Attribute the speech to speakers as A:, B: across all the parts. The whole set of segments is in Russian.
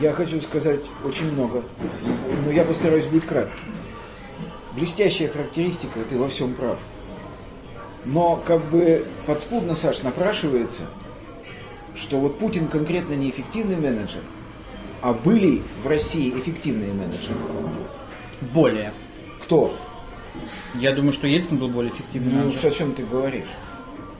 A: Я хочу сказать очень много, но я постараюсь быть кратким. Блестящая характеристика, ты во всем прав. Но как бы подспудно, Саш, напрашивается, что вот Путин конкретно не эффективный менеджер, а были в России эффективные менеджеры.
B: Более.
A: Кто?
B: Я думаю, что Ельцин был более эффективным
A: Ну,
B: менеджером.
A: о чем ты говоришь?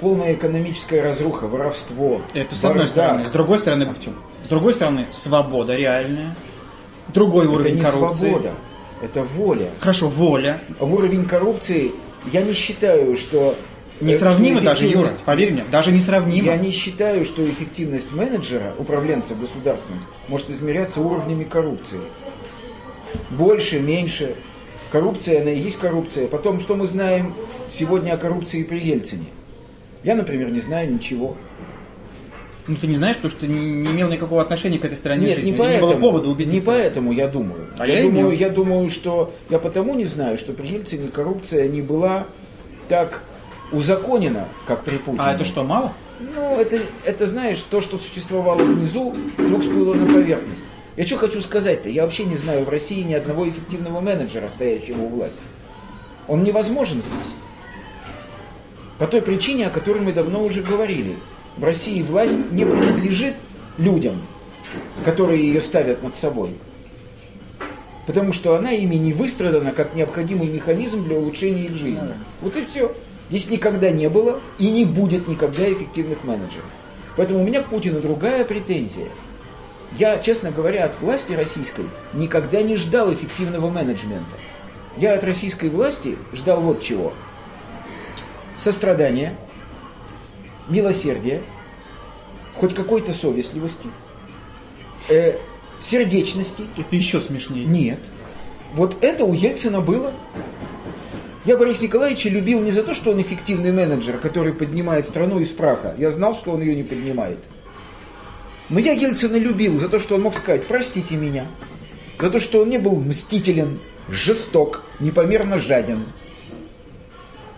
A: Полная экономическая разруха, воровство.
B: Это с одной
A: бардак.
B: стороны. С другой стороны, с другой стороны, свобода реальная. Другой
A: Это
B: уровень
A: не
B: коррупции.
A: свобода, это воля.
B: Хорошо, воля.
A: Уровень коррупции, я не считаю, что... э,
B: Несравнимо даже, Юра. Поверь мне, даже несравнимо.
A: Я не считаю, что эффективность менеджера, управленца государством, может измеряться уровнями коррупции. Больше, меньше. Коррупция, она и есть коррупция. Потом, что мы знаем сегодня о коррупции при Ельцине? Я, например, не знаю ничего.
B: Ну ты не знаешь, потому что не имел никакого отношения к этой стороне
A: Нет,
B: жизни.
A: не поэтому.
B: Не было повода убедиться.
A: Не поэтому я думаю.
B: А
A: я,
B: я
A: думаю,
B: имел.
A: я думаю, что я потому не знаю, что при Ельцине коррупция не была так узаконена, как при Путине.
B: А это что, мало?
A: Ну, это, это, знаешь, то, что существовало внизу, вдруг всплыло на поверхность. Я что хочу сказать-то? Я вообще не знаю в России ни одного эффективного менеджера, стоящего у власти. Он невозможен здесь. По той причине, о которой мы давно уже говорили. В России власть не принадлежит людям, которые ее ставят над собой. Потому что она ими не выстрадана как необходимый механизм для улучшения их жизни. Вот и все. Здесь никогда не было и не будет никогда эффективных менеджеров. Поэтому у меня к Путину другая претензия. Я, честно говоря, от власти российской никогда не ждал эффективного менеджмента. Я от российской власти ждал вот чего. Сострадания, милосердия, хоть какой-то совестливости, э, сердечности,
B: Это еще смешнее.
A: нет. Вот это у Ельцина было. Я Бориса Николаевича любил не за то, что он эффективный менеджер, который поднимает страну из праха. Я знал, что он ее не поднимает. Но я Ельцина любил за то, что он мог сказать, простите меня. За то, что он не был мстителен, жесток, непомерно жаден.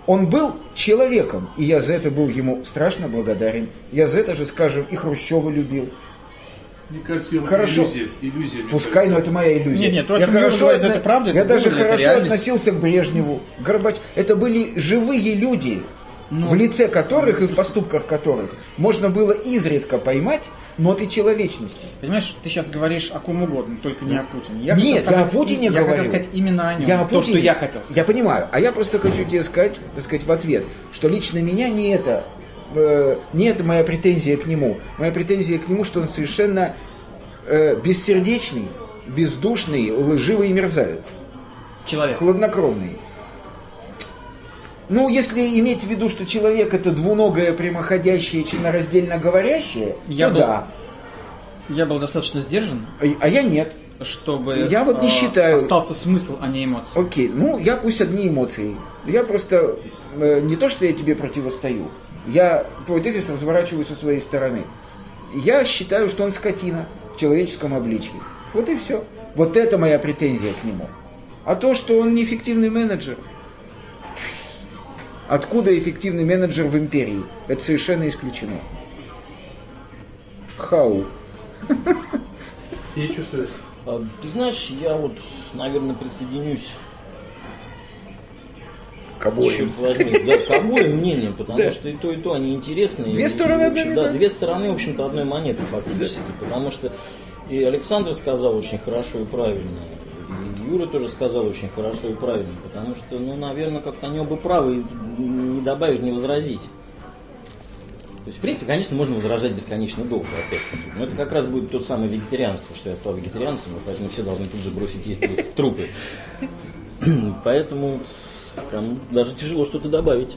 A: Он был человеком, и я за это был ему страшно благодарен. Я за это же, скажем, и Хрущева любил.
C: Мне кажется,
A: Хорошо.
C: иллюзия. иллюзия мне
A: Пускай, но
C: кажется.
A: это моя иллюзия.
B: Нет, нет, то,
A: я хорошо
B: говорит, это правда,
A: Я
B: это
A: даже хорошо
B: реальность.
A: относился к Брежневу, Горбач. Это были живые люди,
B: Ну,
A: в лице которых и в поступках которых можно было изредка поймать ноты человечности.
B: Понимаешь, ты сейчас говоришь о ком угодно, только не о Путине. Я
A: Нет,
B: хотел
A: я о
B: сказать-
A: Путине
B: я
A: говорю.
B: хотел сказать именно о нем.
A: Я о
B: то, что
A: Путине-
B: я хотел сказать.
A: Я понимаю, а я просто хочу тебе сказать, так сказать, в ответ, что лично меня не это, э, не это моя претензия к нему. Моя претензия к нему, что он совершенно э, бессердечный, бездушный, лживый мерзавец.
B: Человек.
A: хладнокровный. Ну, если иметь в виду, что человек это двуногое, прямоходящее, членораздельно говорящее,
B: Я
A: то
B: был-
A: да.
B: Я был достаточно сдержан,
A: А, а я нет.
B: чтобы
A: Я вот не
B: э,
A: считаю-
B: остался смысл, а не эмоции.
A: Окей, ну я пусть одни эмоции. Я просто э, не то, что я тебе противостою. Я твой тезис разворачиваю со своей стороны. Я считаю, что он скотина в человеческом обличье. Вот и все. Вот это моя претензия к нему. А то, что он неэффективный менеджер. Откуда эффективный менеджер в империи? Это совершенно исключено. Хау.
C: Я чувствую.
D: А, Ты знаешь, я вот, наверное, присоединюсь
A: К обоим.
D: черт возьми, да, к обоим мнениям, потому что и то, и то они интересны.
A: Две
D: И,
A: стороны
D: в общем,
A: одной
D: Да,
A: медали.
D: две стороны, в общем-то, одной монеты фактически. Потому что и Александр сказал очень хорошо и правильно. Юра тоже сказал очень хорошо и правильно, потому что, ну, наверное, как-то они оба правы, не добавить, не возразить. То есть, в принципе, конечно, можно возражать бесконечно долго, опять-таки. Но это как раз будет тот самый вегетарианство, что я стал вегетарианцем, и поэтому все должны тут же бросить есть тру- трупы. Поэтому там даже тяжело что-то добавить.